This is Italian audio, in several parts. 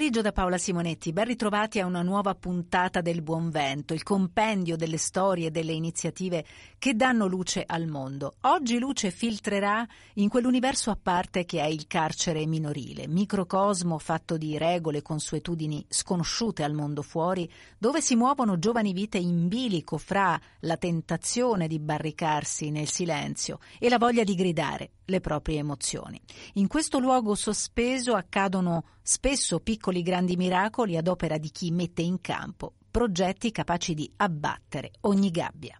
Pomeriggio da Paola Simonetti, ben ritrovati a una nuova puntata del Buon Vento, il compendio delle storie e delle iniziative che danno luce al mondo. Oggi luce filtrerà in quell'universo a parte che è il carcere minorile, microcosmo fatto di regole e consuetudini sconosciute al mondo fuori, dove si muovono giovani vite in bilico fra la tentazione di barricarsi nel silenzio e la voglia di gridare le proprie emozioni. In questo luogo sospeso accadono spesso piccoli grandi miracoli ad opera di chi mette in campo progetti capaci di abbattere ogni gabbia.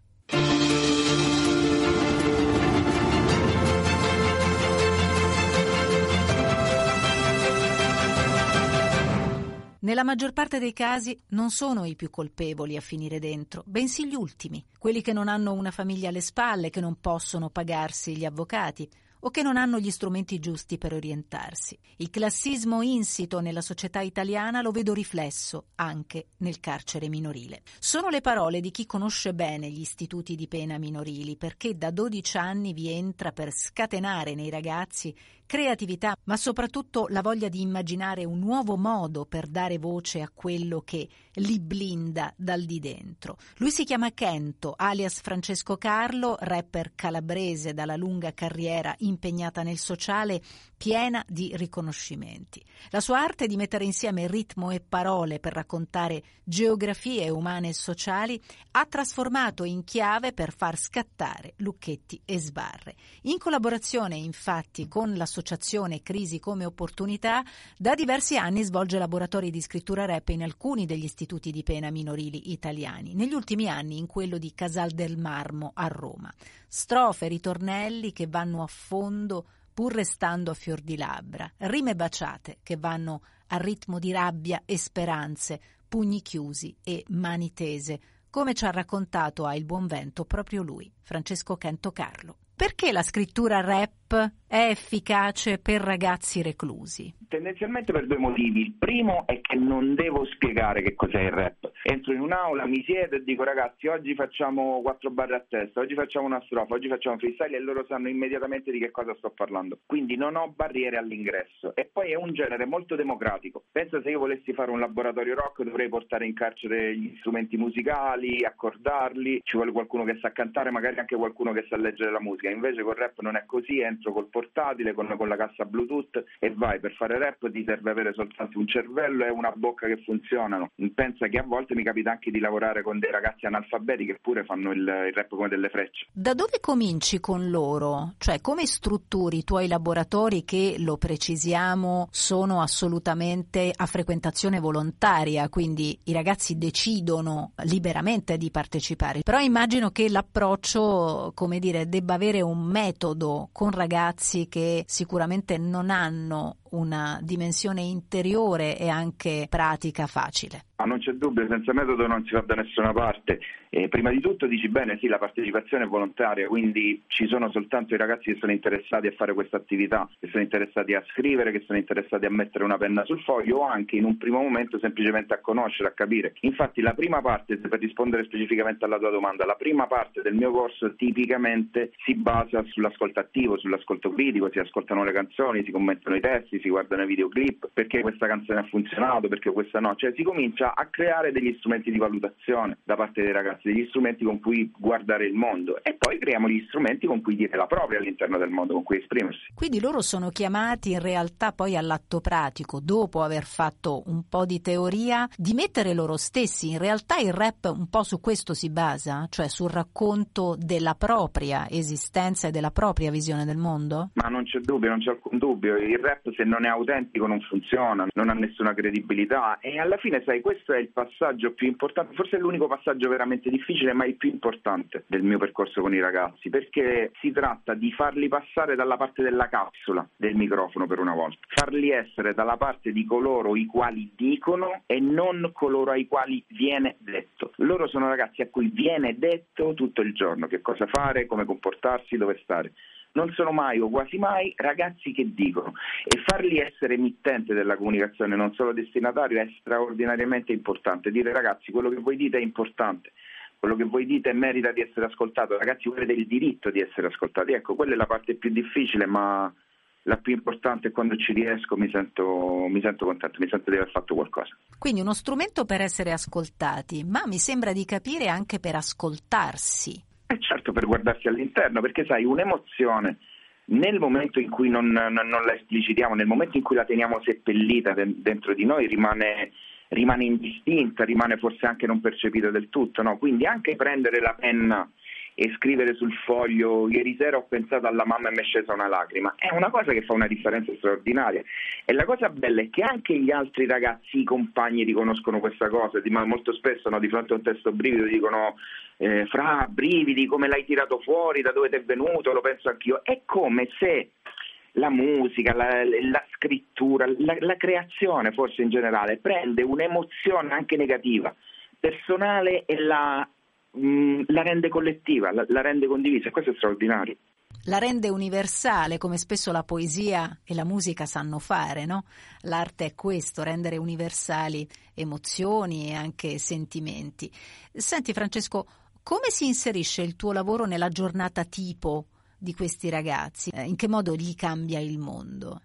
Nella maggior parte dei casi non sono i più colpevoli a finire dentro, bensì gli ultimi, quelli che non hanno una famiglia alle spalle, che non possono pagarsi gli avvocati, o che non hanno gli strumenti giusti per orientarsi. Il classismo insito nella società italiana lo vedo riflesso anche nel carcere minorile. Sono le parole di chi conosce bene gli istituti di pena minorili, perché da 12 anni vi entra per scatenare nei ragazzi creatività, ma soprattutto la voglia di immaginare un nuovo modo per dare voce a quello che li blinda dal di dentro. Lui si chiama Kento, alias Francesco Carlo, rapper calabrese dalla lunga carriera impegnata nel sociale, piena di riconoscimenti. La sua arte di mettere insieme ritmo e parole per raccontare geografie umane e sociali ha trasformato in chiave per far scattare lucchetti e sbarre. In collaborazione infatti con l'associazione Crisi come opportunità, da diversi anni svolge laboratori di scrittura rap in alcuni degli istituti di pena minorili italiani, negli ultimi anni in quello di Casal del Marmo a Roma. Strofe, ritornelli che vanno a fondo pur restando a fior di labbra, rime baciate che vanno a ritmo di rabbia e speranze, pugni chiusi e mani tese, come ci ha raccontato a Il Buon Vento proprio lui, Francesco Kento Carlo. Perché la scrittura rap è efficace per ragazzi reclusi? Tendenzialmente per due motivi. Il primo è che non devo spiegare che cos'è il rap. Entro in un'aula, mi siedo e dico ragazzi oggi facciamo quattro barre a testa, oggi facciamo una strofa, oggi facciamo freestyle e loro sanno immediatamente di che cosa sto parlando. Quindi non ho barriere all'ingresso. E poi è un genere molto democratico. Pensa se io volessi fare un laboratorio rock dovrei portare in carcere gli strumenti musicali, accordarli, ci vuole qualcuno che sa cantare, magari anche qualcuno che sa leggere la musica. Invece col rap non è così, entro col portatile, con, con la cassa Bluetooth e vai. Per fare rap ti serve avere soltanto un cervello e una bocca che funzionano. Pensa che a volte mi capita anche di lavorare con dei ragazzi analfabeti che pure fanno il, il rap come delle frecce. Da dove cominci con loro? Cioè come strutturi i tuoi laboratori che, lo precisiamo, sono assolutamente a frequentazione volontaria, quindi i ragazzi decidono liberamente di partecipare. Però immagino che l'approccio, come dire, debba avere un metodo con ragazzi che sicuramente non hanno una dimensione interiore e anche pratica facile. Ma non c'è dubbio, senza metodo non si va da nessuna parte. Eh, prima di tutto dici bene, sì, la partecipazione è volontaria, quindi ci sono soltanto i ragazzi che sono interessati a fare questa attività, che sono interessati a scrivere, che sono interessati a mettere una penna sul foglio o anche in un primo momento semplicemente a conoscere, a capire. Infatti la prima parte, per rispondere specificamente alla tua domanda, la prima parte del mio corso tipicamente si basa sull'ascolto attivo, sull'ascolto critico, si ascoltano le canzoni, si commentano i testi, si guardano i videoclip, perché questa canzone ha funzionato, perché questa no, cioè si comincia a creare degli strumenti di valutazione da parte dei ragazzi, degli strumenti con cui guardare il mondo e poi creiamo gli strumenti con cui dire la propria all'interno del mondo, con cui esprimersi. Quindi loro sono chiamati in realtà poi all'atto pratico, dopo aver fatto un po' di teoria, di mettere loro stessi. In realtà il rap un po' su questo si basa, cioè sul racconto della propria esistenza e della propria visione del mondo? Ma non c'è dubbio, non c'è alcun dubbio. Il rap se non è autentico non funziona, non ha nessuna credibilità e alla fine sai questo è il passaggio più importante, forse è l'unico passaggio veramente difficile ma il più importante del mio percorso con i ragazzi perché si tratta di farli passare dalla parte della capsula del microfono per una volta, farli essere dalla parte di coloro i quali dicono e non coloro ai quali viene detto. Loro sono ragazzi a cui viene detto tutto il giorno che cosa fare, come comportarsi, dove stare non sono mai o quasi mai ragazzi che dicono e farli essere emittente della comunicazione, non solo destinatario, è straordinariamente importante. Dire ragazzi quello che voi dite è importante, quello che voi dite merita di essere ascoltato, ragazzi voi avete il diritto di essere ascoltati. Ecco, quella è la parte più difficile, ma la più importante è quando ci riesco mi sento, mi sento contento, mi sento di aver fatto qualcosa. Quindi uno strumento per essere ascoltati, ma mi sembra di capire anche per ascoltarsi. E eh, certo per guardarsi all'interno, perché sai, un'emozione nel momento in cui non, non, non la esplicitiamo, nel momento in cui la teniamo seppellita de- dentro di noi, rimane, rimane, indistinta, rimane forse anche non percepita del tutto. No? Quindi anche prendere la penna e scrivere sul foglio ieri sera ho pensato alla mamma e mi è scesa una lacrima. È una cosa che fa una differenza straordinaria. E la cosa bella è che anche gli altri ragazzi, i compagni riconoscono questa cosa ma molto spesso no, di fronte a un testo brivido dicono eh, fra brividi come l'hai tirato fuori da dove ti è venuto lo penso anch'io è come se la musica, la, la scrittura, la, la creazione forse in generale prende un'emozione anche negativa personale e la Mm, la rende collettiva, la, la rende condivisa e questo è straordinario. La rende universale, come spesso la poesia e la musica sanno fare, no? L'arte è questo, rendere universali emozioni e anche sentimenti. Senti Francesco, come si inserisce il tuo lavoro nella giornata tipo di questi ragazzi? In che modo gli cambia il mondo?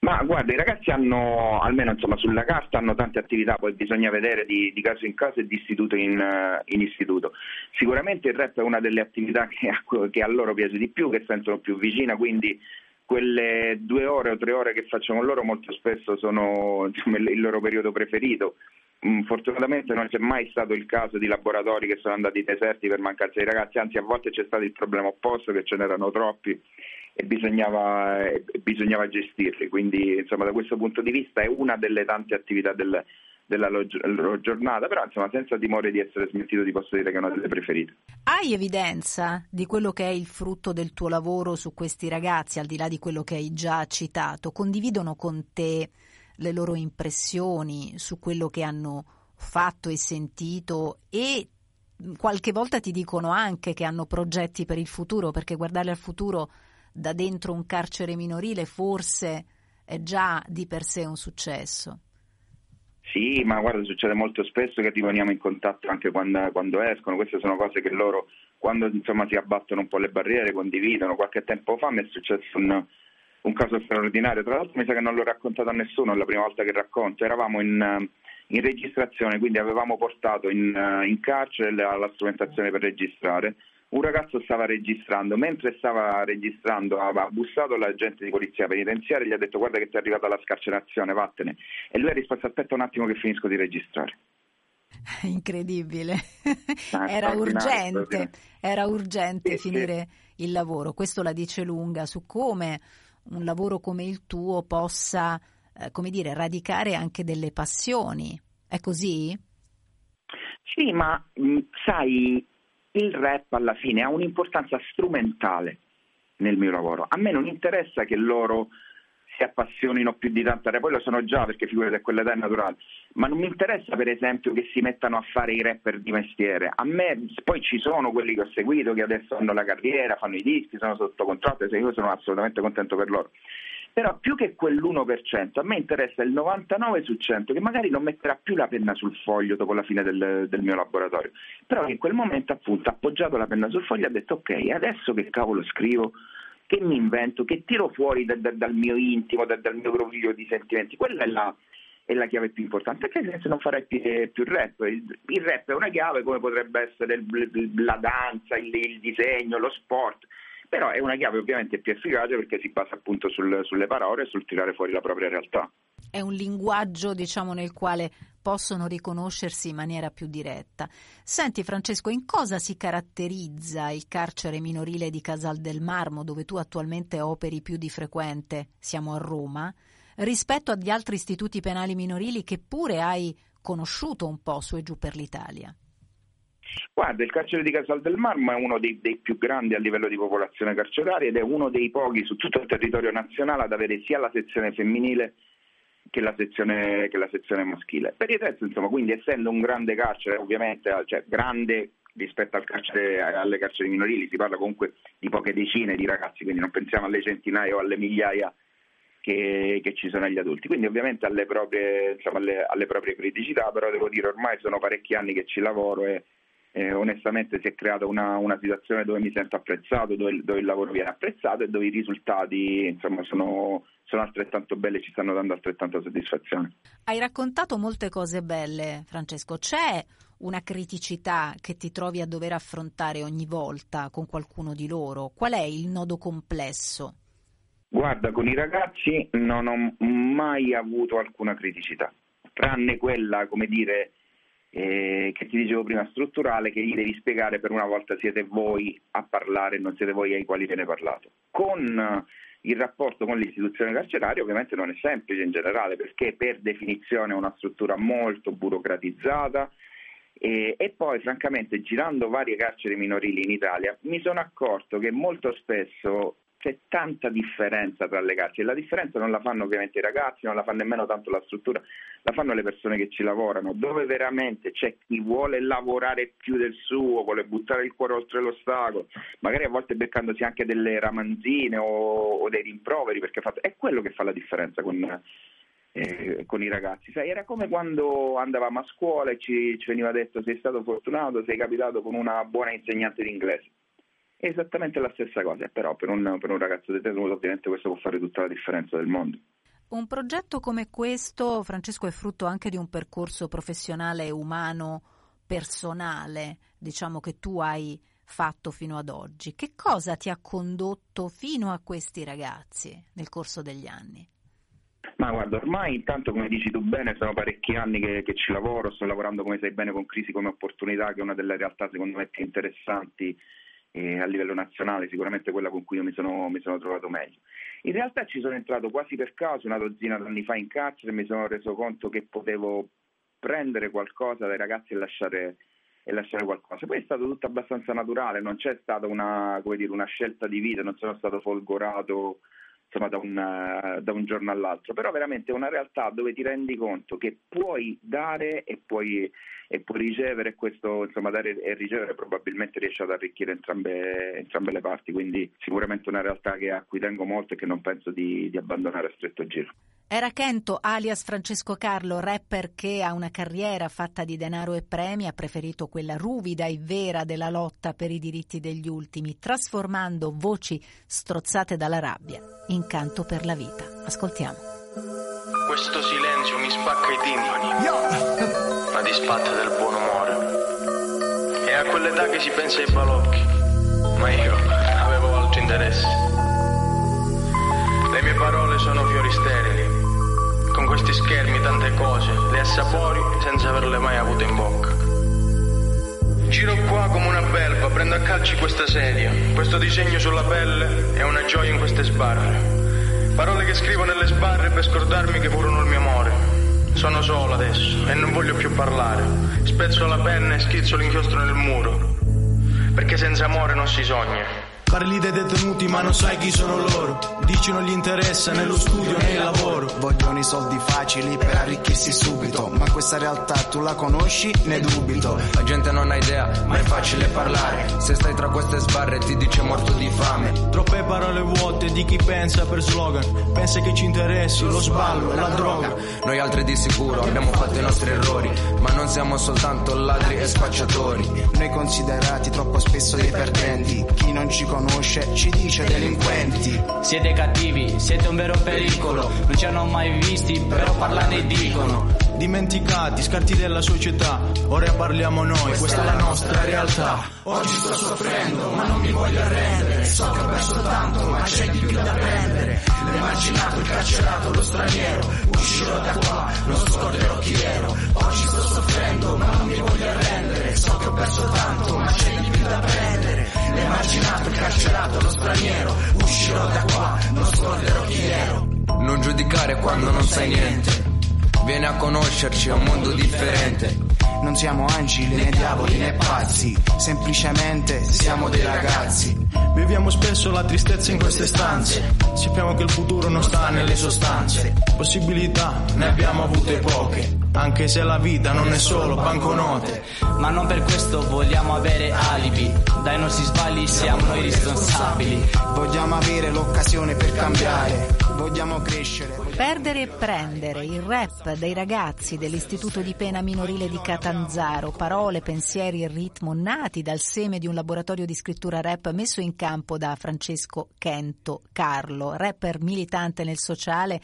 Ma guarda, i ragazzi hanno, almeno insomma, sulla carta, hanno tante attività, poi bisogna vedere di, di caso in caso e di istituto in, uh, in, istituto. Sicuramente il rap è una delle attività che a, che a loro piace di più, che sentono più vicina, quindi quelle due ore o tre ore che faccio con loro molto spesso sono insomma, il loro periodo preferito. Mm, fortunatamente non c'è mai stato il caso di laboratori che sono andati deserti per mancanza di ragazzi, anzi a volte c'è stato il problema opposto che ce n'erano troppi e bisognava, bisognava gestirli. Quindi insomma, da questo punto di vista è una delle tante attività del, della loro giornata, però insomma senza timore di essere smentito ti posso dire che è una delle preferite. Hai evidenza di quello che è il frutto del tuo lavoro su questi ragazzi, al di là di quello che hai già citato? Condividono con te le loro impressioni su quello che hanno fatto e sentito e qualche volta ti dicono anche che hanno progetti per il futuro, perché guardare al futuro da dentro un carcere minorile forse è già di per sé un successo. Sì, ma guarda, succede molto spesso che rimaniamo in contatto anche quando, quando escono, queste sono cose che loro, quando insomma, si abbattono un po' le barriere, condividono. Qualche tempo fa mi è successo un, un caso straordinario, tra l'altro mi sa che non l'ho raccontato a nessuno, è la prima volta che racconto, eravamo in, in registrazione, quindi avevamo portato in, in carcere la, la strumentazione per registrare un ragazzo stava registrando, mentre stava registrando aveva bussato l'agente di polizia penitenziaria e gli ha detto guarda che ti è arrivata la scarcerazione, vattene. E lui ha risposto aspetta un attimo che finisco di registrare. Incredibile, ah, era urgente, era urgente sì, finire sì. il lavoro. Questo la dice lunga su come un lavoro come il tuo possa, eh, come dire, radicare anche delle passioni. È così? Sì, ma mh, sai, il rap alla fine ha un'importanza strumentale nel mio lavoro. A me non interessa che loro si appassionino più di tanta rap, poi lo sono già perché figurate quell'età è naturale, ma non mi interessa per esempio che si mettano a fare i rapper di mestiere. A me poi ci sono quelli che ho seguito che adesso hanno la carriera, fanno i dischi, sono sotto contratto io sono assolutamente contento per loro però più che quell'1%, a me interessa il 99 su 100 che magari non metterà più la penna sul foglio dopo la fine del, del mio laboratorio, però in quel momento appunto ha appoggiato la penna sul foglio e ha detto ok, adesso che cavolo scrivo? Che mi invento? Che tiro fuori da, da, dal mio intimo, da, dal mio groviglio di sentimenti? Quella è la, è la chiave più importante, perché se non farai più, più rap. Il, il, rap è una chiave come potrebbe essere il, la danza, il, il disegno, lo sport però è una chiave ovviamente più efficace perché si basa appunto sul, sulle parole e sul tirare fuori la propria realtà. È un linguaggio, diciamo, nel quale possono riconoscersi in maniera più diretta. Senti Francesco, in cosa si caratterizza il carcere minorile di Casal del Marmo, dove tu attualmente operi più di frequente, siamo a Roma, rispetto agli altri istituti penali minorili che pure hai conosciuto un po' su e giù per l'Italia? Guarda, il carcere di Casal del Marmo è uno dei, dei, più grandi a livello di popolazione carceraria ed è uno dei pochi su tutto il territorio nazionale ad avere sia la sezione femminile che la sezione, che la sezione maschile. Per il resto, insomma, quindi essendo un grande carcere, ovviamente, cioè grande rispetto al carcere, alle carceri minorili, si parla comunque di poche decine di ragazzi, quindi non pensiamo alle centinaia o alle migliaia che, che ci sono agli adulti. Quindi ovviamente alle proprie, insomma, alle, alle proprie criticità, però devo dire ormai sono parecchi anni che ci lavoro e eh, onestamente si è creata una, una, situazione dove mi sento apprezzato, dove, dove, il lavoro viene apprezzato e dove i risultati insomma, sono, sono altrettanto belli e ci stanno dando altrettanta soddisfazione. Hai raccontato molte cose belle, Francesco. C'è una criticità che ti trovi a dover affrontare ogni volta con qualcuno di loro? Qual è il nodo complesso? Guarda, con i ragazzi non ho mai avuto alcuna criticità, tranne quella, come dire, eh, che ti dicevo prima, strutturale, che gli devi spiegare per una volta siete voi a parlare, non siete voi ai quali viene parlato. Con il rapporto con l'istituzione carceraria ovviamente non è semplice in generale, perché per definizione è una struttura molto burocratizzata, e, e, poi, francamente, girando varie carceri minorili in Italia, mi sono accorto che molto spesso c'è tanta differenza tra le carceri. La differenza non la fanno ovviamente i ragazzi, non la fa nemmeno tanto la struttura, la fanno le persone che ci lavorano, dove veramente c'è chi vuole lavorare più del suo, vuole buttare il cuore oltre l'ostacolo, magari a volte beccandosi anche delle ramanzine o, o dei rimproveri, perché è quello che fa la differenza con, eh, con i ragazzi. Sai, era come quando andavamo a scuola e ci, ci veniva detto sei stato fortunato, sei capitato con una buona insegnante di inglese è esattamente la stessa cosa, però per un, per un ragazzo detenuto ovviamente questo può fare tutta la differenza del mondo. Un progetto come questo, Francesco, è frutto anche di un percorso professionale umano personale, diciamo che tu hai fatto fino ad oggi. Che cosa ti ha condotto fino a questi ragazzi nel corso degli anni? Ma guarda, ormai intanto come dici tu bene, sono parecchi anni che, che, ci lavoro, sto lavorando come sai bene con Crisi come opportunità, che è una delle realtà secondo me più interessanti eh, a livello nazionale, sicuramente quella con cui io mi sono, mi sono, trovato meglio. In realtà ci sono entrato quasi per caso una dozzina d'anni fa in carcere e mi sono reso conto che potevo prendere qualcosa dai ragazzi e lasciare, e lasciare qualcosa. Poi è stato tutto abbastanza naturale, non c'è stata una, dire, una scelta di vita, non sono stato folgorato insomma, da, un, da, un, giorno all'altro, però veramente è una realtà dove ti rendi conto che puoi dare e puoi, e puoi ricevere, questo insomma, dare e ricevere probabilmente riesce ad arricchire entrambe, entrambe, le parti, quindi sicuramente una realtà che, a cui tengo molto e che non penso di, di abbandonare a stretto giro. Era Kento, alias Francesco Carlo, rapper che ha una carriera fatta di denaro e premi, ha preferito quella ruvida e vera della lotta per i diritti degli ultimi, trasformando voci strozzate dalla rabbia in canto per la vita. Ascoltiamo. Questo silenzio mi spacca i timpani, a disfatta del buon umore. È a quell'età che si pensa ai balocchi, ma io avevo altri interessi. Le mie parole sono fiori sterili con questi schermi tante cose, le assapori senza averle mai avute in bocca. Giro qua come una belva, prendo a calci questa sedia, questo disegno sulla pelle è una gioia in queste sbarre. Parole che scrivo nelle sbarre per scordarmi che furono il mio amore. Sono solo adesso e non voglio più parlare. Spezzo la penna e schizzo l'inchiostro nel muro. Perché senza amore non si sogna. Parli dei detenuti ma non sai chi sono loro. Dici non gli interessa né lo studio né il lavoro. Vogliono i soldi facili per arricchirsi subito Ma questa realtà tu la conosci? Ne dubito. La gente non ha idea ma è facile parlare. Se stai tra queste sbarre ti dice morto di fame. Troppe parole vuote di chi pensa per slogan. Pensa che ci interessi lo sballo la droga. Noi altri di sicuro abbiamo fatto i nostri errori Ma non siamo soltanto ladri e spacciatori. Noi considerati troppo spesso dei perdenti. Chi non ci conosce conosce ci dice delinquenti. Siete cattivi, siete un vero pericolo, non ci hanno mai visti, però parlano e dicono. dimenticati, scarti della società. Ora parliamo noi, questa è la nostra realtà. Oggi sto soffrendo, ma non mi voglio arrendere. So che ho perso tanto, ma c'è di più da prendere. L'emarginato, il carcerato, lo straniero. Uscirò da qua, non scorderò chi ero. Oggi sto soffrendo, ma non mi voglio arrendere. So che ho perso tanto, ma c'è di più da prendere. L'emarginato, il carcerato, lo straniero. Uscirò da qua, non scorderò chi ero. Non giudicare quando non sai niente. Vieni a conoscerci, è un mondo differente. Non siamo angeli né diavoli né pazzi, semplicemente siamo dei ragazzi. Viviamo spesso la tristezza in queste stanze. Sappiamo che il futuro non sta nelle sostanze. Possibilità ne abbiamo avute poche. Anche se la vita non è solo banconote. Ma non per questo vogliamo avere alibi. Dai nostri sbagli siamo noi responsabili. Vogliamo avere l'occasione per cambiare. Vogliamo crescere. Perdere e prendere, il rap dei ragazzi dell'Istituto di Pena Minorile di Catanzaro, parole, pensieri e ritmo nati dal seme di un laboratorio di scrittura rap messo in campo da Francesco Kento Carlo, rapper militante nel sociale,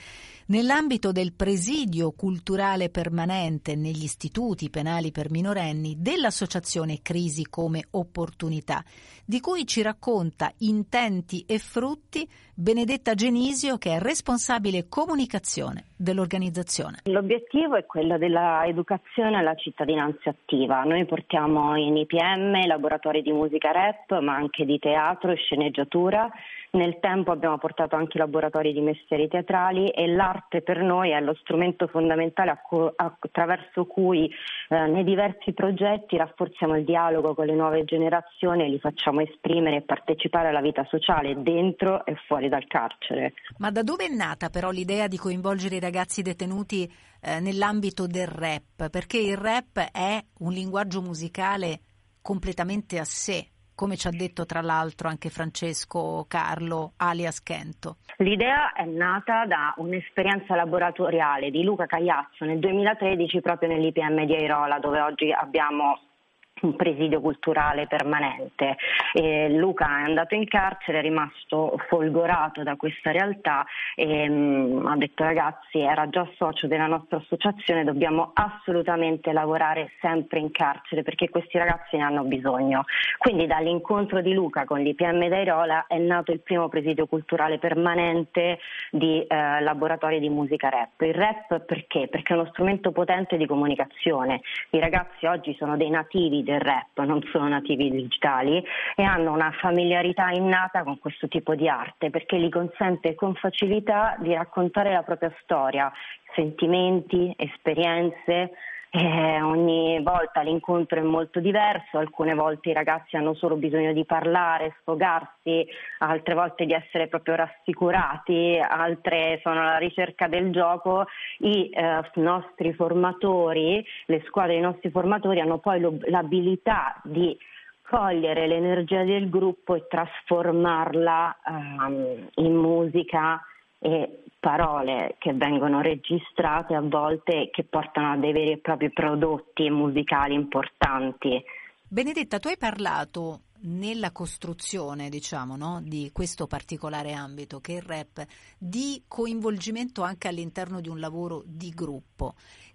nell'ambito del presidio culturale permanente negli istituti penali per minorenni dell'associazione Crisi come opportunità, di cui ci racconta intenti e frutti Benedetta Genisio che è responsabile comunicazione dell'organizzazione. L'obiettivo è quello dell'educazione alla cittadinanza attiva. Noi portiamo in IPM laboratori di musica rap, ma anche di teatro e sceneggiatura. Nel tempo abbiamo portato anche laboratori di mestieri teatrali e l'arte per noi è lo strumento fondamentale attraverso cui eh, nei diversi progetti rafforziamo il dialogo con le nuove generazioni e li facciamo esprimere e partecipare alla vita sociale dentro e fuori dal carcere. Ma da dove è nata però l'idea di coinvolgere i ragazzi detenuti eh, nell'ambito del rap? Perché il rap è un linguaggio musicale completamente a sé, come ci ha detto tra l'altro anche Francesco Carlo alias Kento. L'idea è nata da un'esperienza laboratoriale di Luca Cagliazzo nel 2013 proprio nell'IPM di Airola dove oggi abbiamo un presidio culturale permanente. E Luca è andato in carcere, è rimasto folgorato da questa realtà e mh, mm, ha detto ragazzi era già socio della nostra associazione, dobbiamo assolutamente lavorare sempre in carcere perché questi ragazzi ne hanno bisogno. Quindi dall'incontro di Luca con l'IPM d'Airola è nato il primo presidio culturale permanente di eh, laboratori di musica rap. Il rap perché? Perché è uno strumento potente di comunicazione. I ragazzi oggi sono dei nativi del rap, non sono nativi digitali e hanno una familiarità innata con questo tipo di arte perché gli consente con facilità di raccontare la propria storia, sentimenti, esperienze, eh, ogni volta l'incontro è molto diverso, alcune volte i ragazzi hanno solo bisogno di parlare, sfogarsi, altre volte di essere proprio rassicurati, altre sono alla ricerca del gioco. I eh, nostri formatori, le squadre dei nostri formatori hanno poi l'abilità di cogliere l'energia del gruppo e trasformarla um, in musica e parole che vengono registrate a volte che portano a dei veri e propri prodotti musicali importanti. Benedetta, tu hai parlato nella costruzione, diciamo, no, di questo particolare ambito che è il rap, di coinvolgimento anche all'interno di un lavoro di gruppo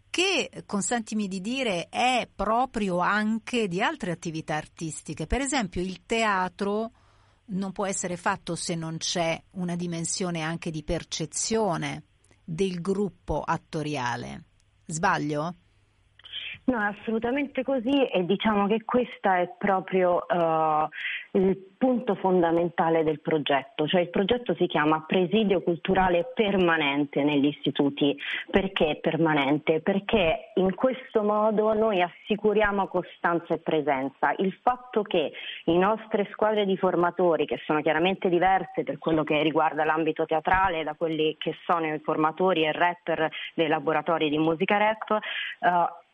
che, consentimi di dire, è proprio anche di altre attività artistiche. Per esempio il teatro non può essere fatto se non c'è una dimensione anche di percezione del gruppo attoriale. Sbaglio? No, assolutamente così e diciamo che questa è proprio uh, il punto fondamentale del progetto, cioè il progetto si chiama Presidio Culturale Permanente negli istituti. Perché permanente? Perché in questo modo noi assicuriamo costanza e presenza. Il fatto che le nostre squadre di formatori, che sono chiaramente diverse per quello che riguarda l'ambito teatrale da quelli che sono i formatori e rapper dei laboratori di musica rap, uh,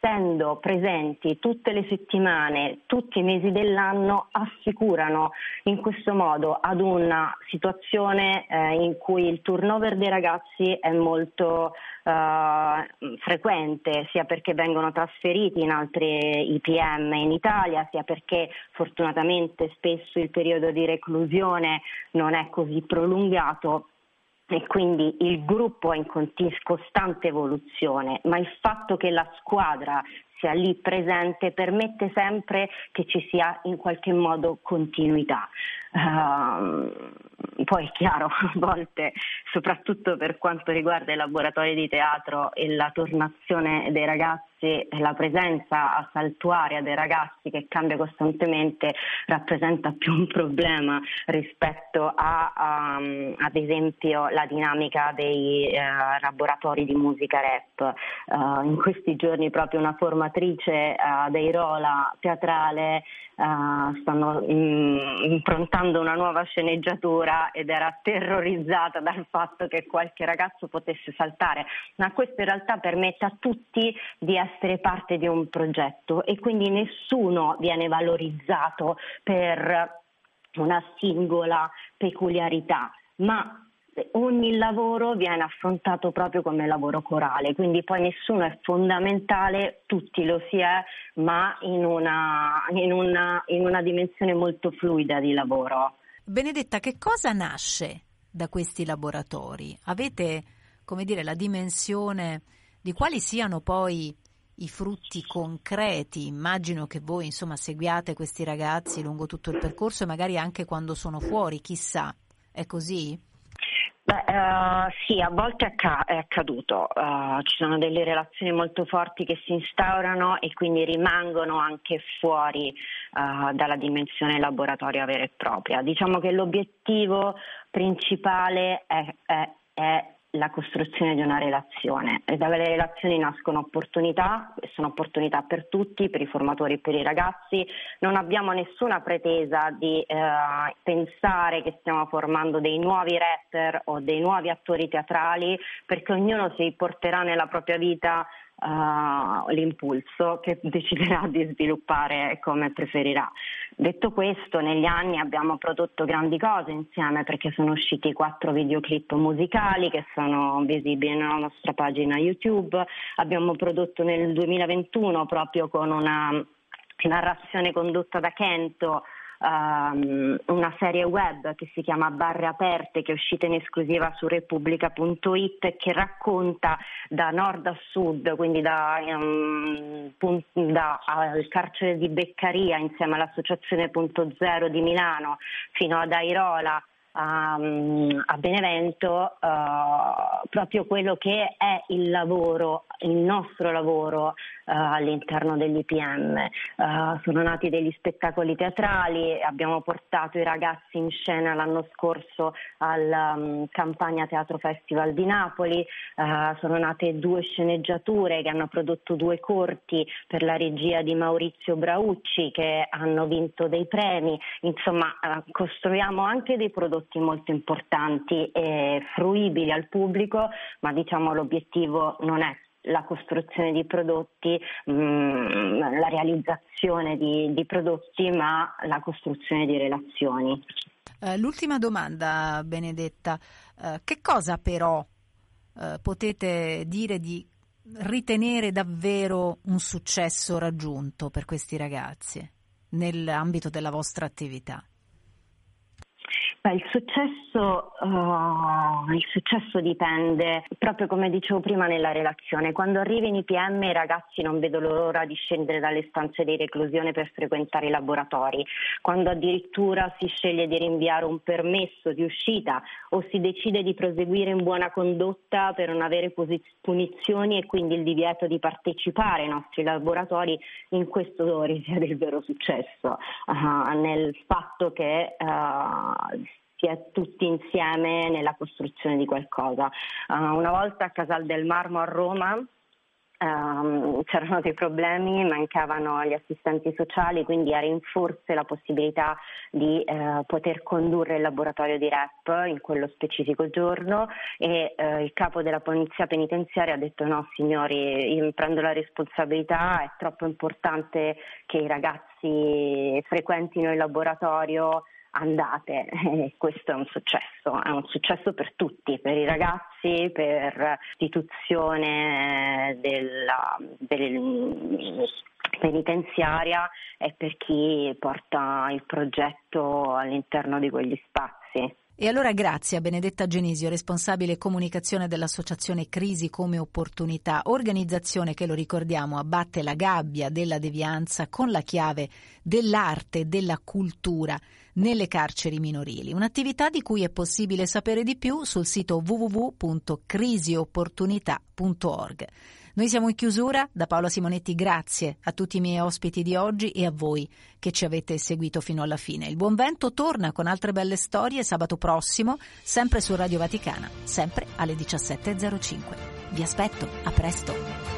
essendo presenti tutte le settimane, tutti i mesi dell'anno, assicurano in questo modo ad una situazione eh, in cui il turnover dei ragazzi è molto eh, frequente, sia perché vengono trasferiti in altri IPM in Italia, sia perché fortunatamente spesso il periodo di reclusione non è così prolungato e quindi il gruppo è in costante evoluzione, ma il fatto che la squadra sia lì presente permette sempre che ci sia in qualche modo continuità. Uh, poi è chiaro, a volte, soprattutto per quanto riguarda i laboratori di teatro e la tornazione dei ragazzi, la presenza a saltuaria dei ragazzi che cambia costantemente rappresenta più un problema rispetto a, um, ad esempio, la dinamica dei uh, laboratori di musica rap. Uh, in questi giorni proprio una formatrice dei Rola teatrale Uh, stanno in, improntando una nuova sceneggiatura ed era terrorizzata dal fatto che qualche ragazzo potesse saltare, ma questo in realtà permette a tutti di essere parte di un progetto e quindi nessuno viene valorizzato per una singola peculiarità, ma ogni lavoro viene affrontato proprio come lavoro corale, quindi poi nessuno è fondamentale, tutti lo si è, ma in una, in una, in una dimensione molto fluida di lavoro. Benedetta, che cosa nasce da questi laboratori? Avete, come dire, la dimensione di quali siano poi i frutti concreti? Immagino che voi, insomma, seguiate questi ragazzi lungo tutto il percorso e magari anche quando sono fuori, chissà. È così? Beh, uh, sì, a volte è, è accaduto, uh, ci sono delle relazioni molto forti che si instaurano e quindi rimangono anche fuori uh, dalla dimensione laboratoria vera e propria. Diciamo che l'obiettivo principale è, è, è la costruzione di una relazione e dalle relazioni nascono opportunità, sono opportunità per tutti, per i formatori e per i ragazzi. Non abbiamo nessuna pretesa di eh, pensare che stiamo formando dei nuovi rapper o dei nuovi attori teatrali perché ognuno si porterà nella propria vita uh, l'impulso che deciderà di sviluppare come preferirà. Detto questo, negli anni abbiamo prodotto grandi cose insieme perché sono usciti quattro videoclip musicali che sono visibili nella nostra pagina YouTube. Abbiamo prodotto nel 2021 proprio con una narrazione condotta da Kento um, una serie web che si chiama Barre Aperte che è uscita in esclusiva su Repubblica.it che racconta da nord a sud, quindi da, um, da al carcere di Beccaria insieme all'Associazione Punto Zero di Milano fino ad Airola a, a Benevento uh, proprio quello che è il lavoro, il nostro lavoro uh, all'interno dell'IPM. Uh, eh, sono nati degli spettacoli teatrali, abbiamo portato i ragazzi in scena l'anno scorso al um, Campania Teatro Festival di Napoli, sono nate due sceneggiature che hanno prodotto due corti per la regia di Maurizio Braucci che hanno vinto dei premi, insomma costruiamo anche dei prodotti prodotti molto importanti e fruibili al pubblico, ma diciamo l'obiettivo non è la costruzione di prodotti, mm, la realizzazione di, di, prodotti, ma la costruzione di relazioni. Uh, l'ultima domanda, Benedetta, uh, che cosa però uh, potete dire di ritenere davvero un successo raggiunto per questi ragazzi nell'ambito della vostra attività? Beh, il, successo, uh, il successo dipende, proprio come dicevo prima nella relazione, quando arrivi in IPM i ragazzi non vedono l'ora di scendere dalle stanze di reclusione per frequentare i laboratori, quando addirittura si sceglie di rinviare un permesso di uscita o si decide di proseguire in buona condotta per non avere punizioni e quindi il divieto di partecipare ai nostri laboratori, in questo risiede il vero successo, uh, nel fatto che uh, si è tutti insieme nella costruzione di qualcosa. Uh, una volta a Casal del Marmo a Roma Um, c'erano dei problemi, mancavano gli assistenti sociali, quindi era in forse la possibilità di uh, poter condurre il laboratorio di REP in quello specifico giorno e uh, il capo della polizia penitenziaria ha detto no signori, io prendo la responsabilità, è troppo importante che i ragazzi frequentino il laboratorio andate. E questo è un successo, è un successo per tutti, per i ragazzi, per l'istituzione della, del, penitenziaria e per chi porta il progetto all'interno di quegli spazi. E allora grazie a Benedetta Genisio, responsabile comunicazione dell'associazione Crisi come Opportunità, organizzazione che lo ricordiamo abbatte la gabbia della devianza con la chiave dell'arte e della cultura nelle carceri minorili, un'attività di cui è possibile sapere di più sul sito www.crisiopportunità.org. Noi siamo in chiusura, da Paola Simonetti grazie a tutti i miei ospiti di oggi e a voi che ci avete seguito fino alla fine. Il Buon Vento torna con altre belle storie sabato prossimo, sempre su Radio Vaticana, sempre alle 17.05. Vi aspetto, a presto!